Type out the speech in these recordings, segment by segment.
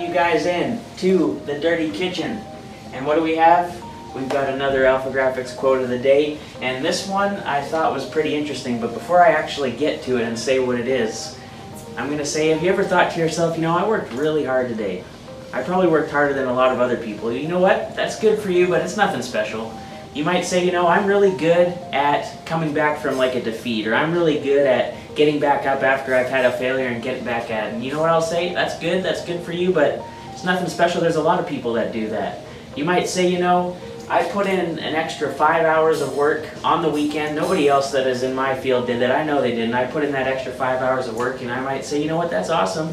you guys in to the Dirty Kitchen. And what do we have? We've got another Alpha Graphics quote of the day, and this one I thought was pretty interesting, but before I actually get to it and say what it is, I'm going to say, have you ever thought to yourself, you know, I worked really hard today. I probably worked harder than a lot of other people. You know what? That's good for you, but it's nothing special. You might say, you know, I'm really good at coming back from like a defeat, or I'm really good at getting back up after I've had a failure and getting back at it. And you know what I'll say? That's good, that's good for you, but it's nothing special. There's a lot of people that do that. You might say, you know, I put in an extra five hours of work on the weekend. Nobody else that is in my field did that. I know they didn't. I put in that extra five hours of work, and I might say, you know what, that's awesome.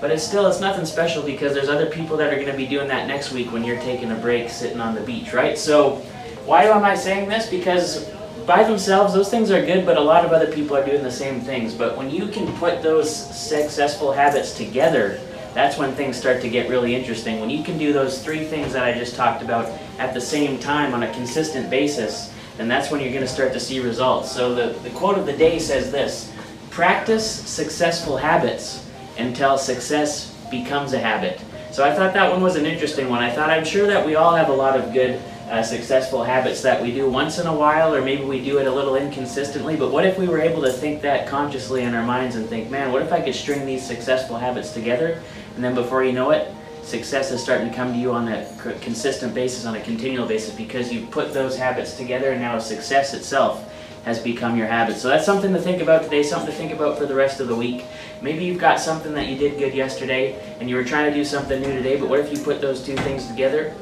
But it's still, it's nothing special because there's other people that are going to be doing that next week when you're taking a break sitting on the beach, right? So why am I saying this? Because by themselves, those things are good, but a lot of other people are doing the same things. But when you can put those successful habits together, that's when things start to get really interesting. When you can do those three things that I just talked about at the same time on a consistent basis, then that's when you're going to start to see results. So the, the quote of the day says this, practice successful habits until success becomes a habit. So I thought that one was an interesting one. I thought I'm sure that we all have a lot of good uh, successful habits that we do once in a while, or maybe we do it a little inconsistently. But what if we were able to think that consciously in our minds and think, man, what if I could string these successful habits together? And then before you know it, success is starting to come to you on a consistent basis, on a continual basis, because you put those habits together, and now success itself has become your habit. So that's something to think about today, something to think about for the rest of the week. Maybe you've got something that you did good yesterday and you were trying to do something new today, but what if you put those two things together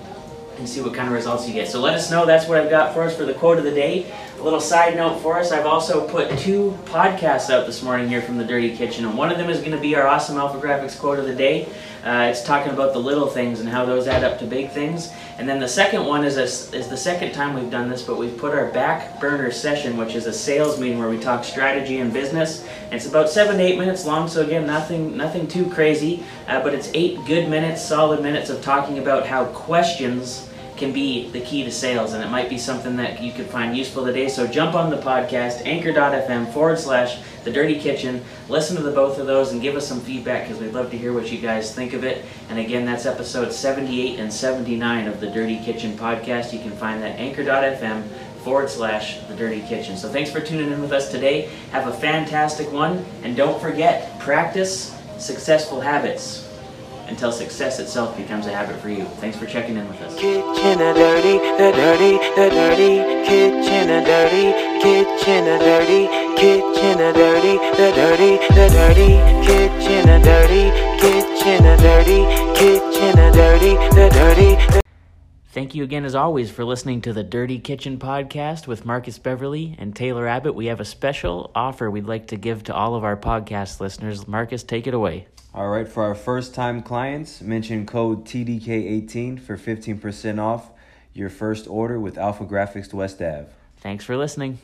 and see what kind of results you get. So let us know. That's what I've got for us for the quote of the day. A little side note for us, I've also put two podcasts out this morning here from the Dirty Kitchen, and one of them is going to be our awesome Alpha Graphics quote of the day. Uh, it's talking about the little things and how those add up to big things. And then the second one is, a, is the second time we've done this, but we've put our back burner session, which is a sales meeting where we talk strategy and business. And it's about seven to eight minutes long, so again, nothing, nothing too crazy, uh, but it's eight good minutes, solid minutes of talking about how questions can be the key to sales, and it might be something that you could find useful today. So jump on the podcast, anchor.fm forward slash the dirty kitchen. Listen to the both of those and give us some feedback because we'd love to hear what you guys think of it. And again, that's episode 78 and 79 of the Dirty Kitchen podcast. You can find that anchor.fm forward slash the dirty kitchen. So thanks for tuning in with us today. Have a fantastic one, and don't forget, practice successful habits until success itself becomes a habit for you. Thanks for checking in with us. Kitchen a dirty, the dirty, the dirty, kitchen a dirty, kitchen a dirty, kitchen a dirty, the dirty, the dirty, kitchen a dirty, kitchen a dirty, kitchen a dirty, the dirty. Thank you again, as always, for listening to the Dirty Kitchen Podcast with Marcus Beverly and Taylor Abbott. We have a special offer we'd like to give to all of our podcast listeners. Marcus, take it away. All right, for our first time clients, mention code TDK18 for 15% off your first order with Alpha Graphics West Ave. Thanks for listening.